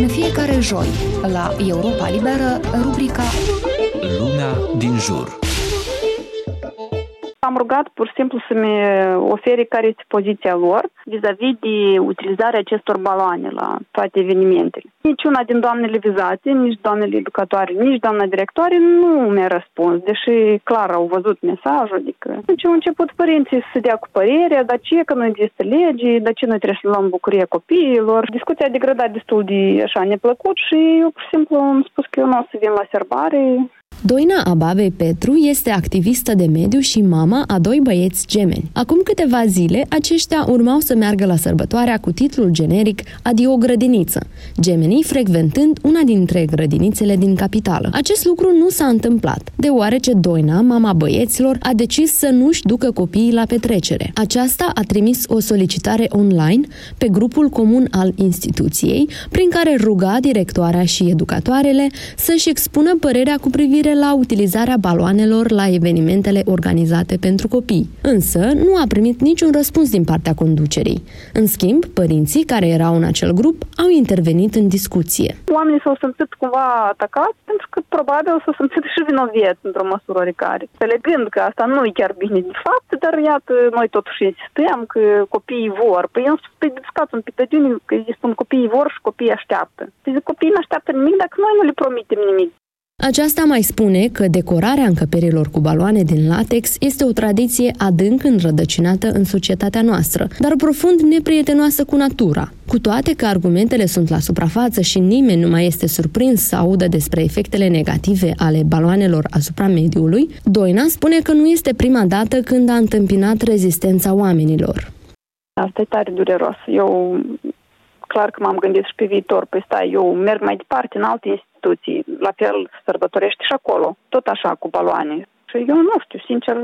În fiecare joi, la Europa Liberă, rubrica Lumea din jur. Am rugat pur și simplu să-mi ofere care este poziția lor vis-a-vis de utilizarea acestor baloane la toate evenimentele. Niciuna din doamnele vizate, nici doamnele educatoare, nici doamna directoare nu mi-a răspuns, deși clar au văzut mesajul, adică deci au început părinții să dea cu părerea, dar ce că nu există lege, dar ce noi trebuie să luăm bucuria copiilor. Discuția a degradat destul de așa neplăcut și eu pur și simplu am spus că eu nu o să vin la serbare, Doina Ababei Petru este activistă de mediu și mama a doi băieți gemeni. Acum câteva zile, aceștia urmau să meargă la sărbătoarea cu titlul generic Adio grădiniță, gemenii frecventând una dintre grădinițele din capitală. Acest lucru nu s-a întâmplat, deoarece Doina, mama băieților, a decis să nu-și ducă copiii la petrecere. Aceasta a trimis o solicitare online pe grupul comun al instituției, prin care ruga directoarea și educatoarele să-și expună părerea cu privire privire la utilizarea baloanelor la evenimentele organizate pentru copii, însă nu a primit niciun răspuns din partea conducerii. În schimb, părinții care erau în acel grup au intervenit în discuție. Oamenii s-au simțit cumva atacați pentru că probabil s-au simțit și vinoviet într-o măsură oricare. Înțelegând că asta nu e chiar bine de fapt, dar iată, noi totuși insistăm că copiii vor. Păi eu spui discuți un pic de că îi spun copiii vor și copiii așteaptă. Păi copiii nu așteaptă nimic dacă noi nu le promitem nimic. Aceasta mai spune că decorarea încăperilor cu baloane din latex este o tradiție adânc înrădăcinată în societatea noastră, dar profund neprietenoasă cu natura. Cu toate că argumentele sunt la suprafață și nimeni nu mai este surprins să audă despre efectele negative ale baloanelor asupra mediului, Doina spune că nu este prima dată când a întâmpinat rezistența oamenilor. Asta e tare dureros. Eu clar că m-am gândit și pe viitor. Păi stai, eu merg mai departe în alte instituții, la fel sărbătorește și acolo, tot așa, cu baloane. Și eu nu știu, sincer,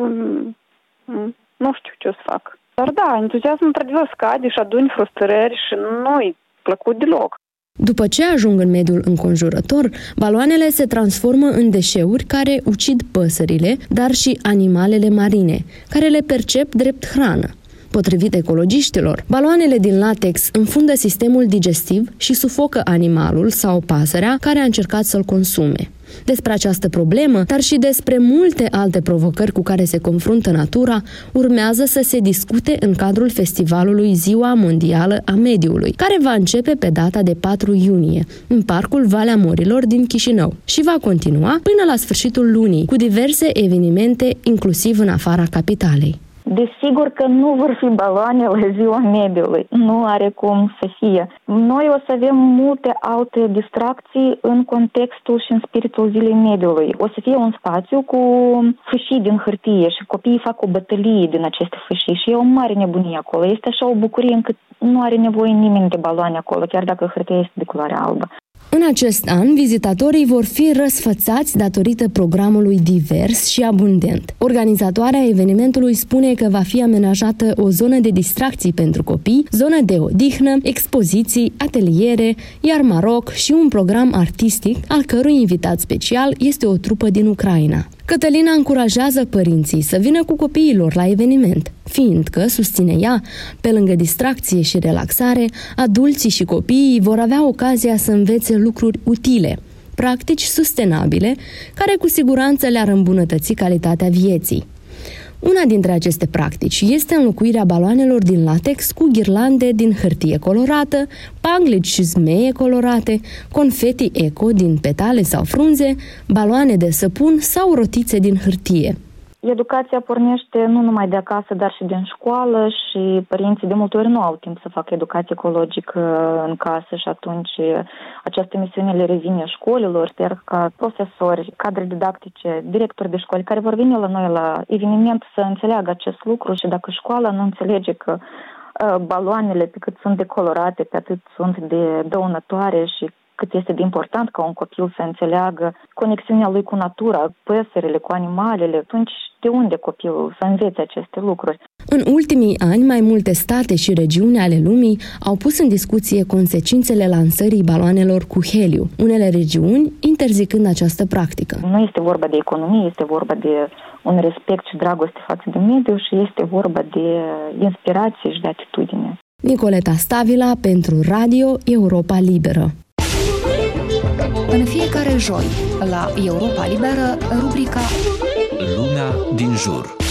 nu știu ce o să fac. Dar da, entuziasmul într-adevăr scade și aduni frustrări și nu-i plăcut deloc. După ce ajung în mediul înconjurător, baloanele se transformă în deșeuri care ucid păsările, dar și animalele marine, care le percep drept hrană. Potrivit ecologiștilor, baloanele din latex înfundă sistemul digestiv și sufocă animalul sau pasărea care a încercat să-l consume. Despre această problemă, dar și despre multe alte provocări cu care se confruntă natura, urmează să se discute în cadrul festivalului Ziua Mondială a Mediului, care va începe pe data de 4 iunie, în Parcul Valea Morilor din Chișinău și va continua până la sfârșitul lunii, cu diverse evenimente, inclusiv în afara capitalei. Desigur că nu vor fi baloane la ziua mediului. Nu are cum să fie. Noi o să avem multe alte distracții în contextul și în spiritul zilei mediului. O să fie un spațiu cu fâșii din hârtie și copiii fac o bătălie din aceste fâșii și e o mare nebunie acolo. Este așa o bucurie încât nu are nevoie nimeni de baloane acolo, chiar dacă hârtia este de culoare albă. În acest an, vizitatorii vor fi răsfățați datorită programului divers și abundent. Organizatoarea evenimentului spune că va fi amenajată o zonă de distracții pentru copii, zonă de odihnă, expoziții, ateliere, iar Maroc și un program artistic, al cărui invitat special este o trupă din Ucraina. Cătălina încurajează părinții să vină cu copiilor la eveniment, fiindcă, susține ea, pe lângă distracție și relaxare, adulții și copiii vor avea ocazia să învețe lucruri utile, practici sustenabile, care cu siguranță le-ar îmbunătăți calitatea vieții. Una dintre aceste practici este înlocuirea baloanelor din latex cu ghirlande din hârtie colorată, panglici și zmeie colorate, confeti eco din petale sau frunze, baloane de săpun sau rotițe din hârtie. Educația pornește nu numai de acasă, dar și din școală și părinții de multe ori nu au timp să facă educație ecologică în casă și atunci această misiune le revine școlilor. Sper ca profesori, cadre didactice, directori de școli care vor veni la noi la eveniment să înțeleagă acest lucru și dacă școala nu înțelege că baloanele pe cât sunt decolorate, pe atât sunt de dăunătoare și cât este de important ca un copil să înțeleagă conexiunea lui cu natura, păsările, cu animalele, atunci de unde copilul să învețe aceste lucruri? În ultimii ani, mai multe state și regiuni ale lumii au pus în discuție consecințele lansării baloanelor cu heliu, unele regiuni interzicând această practică. Nu este vorba de economie, este vorba de un respect și dragoste față de mediu și este vorba de inspirație și de atitudine. Nicoleta Stavila pentru Radio Europa Liberă. În fiecare joi, la Europa Liberă, rubrica Luna din jur.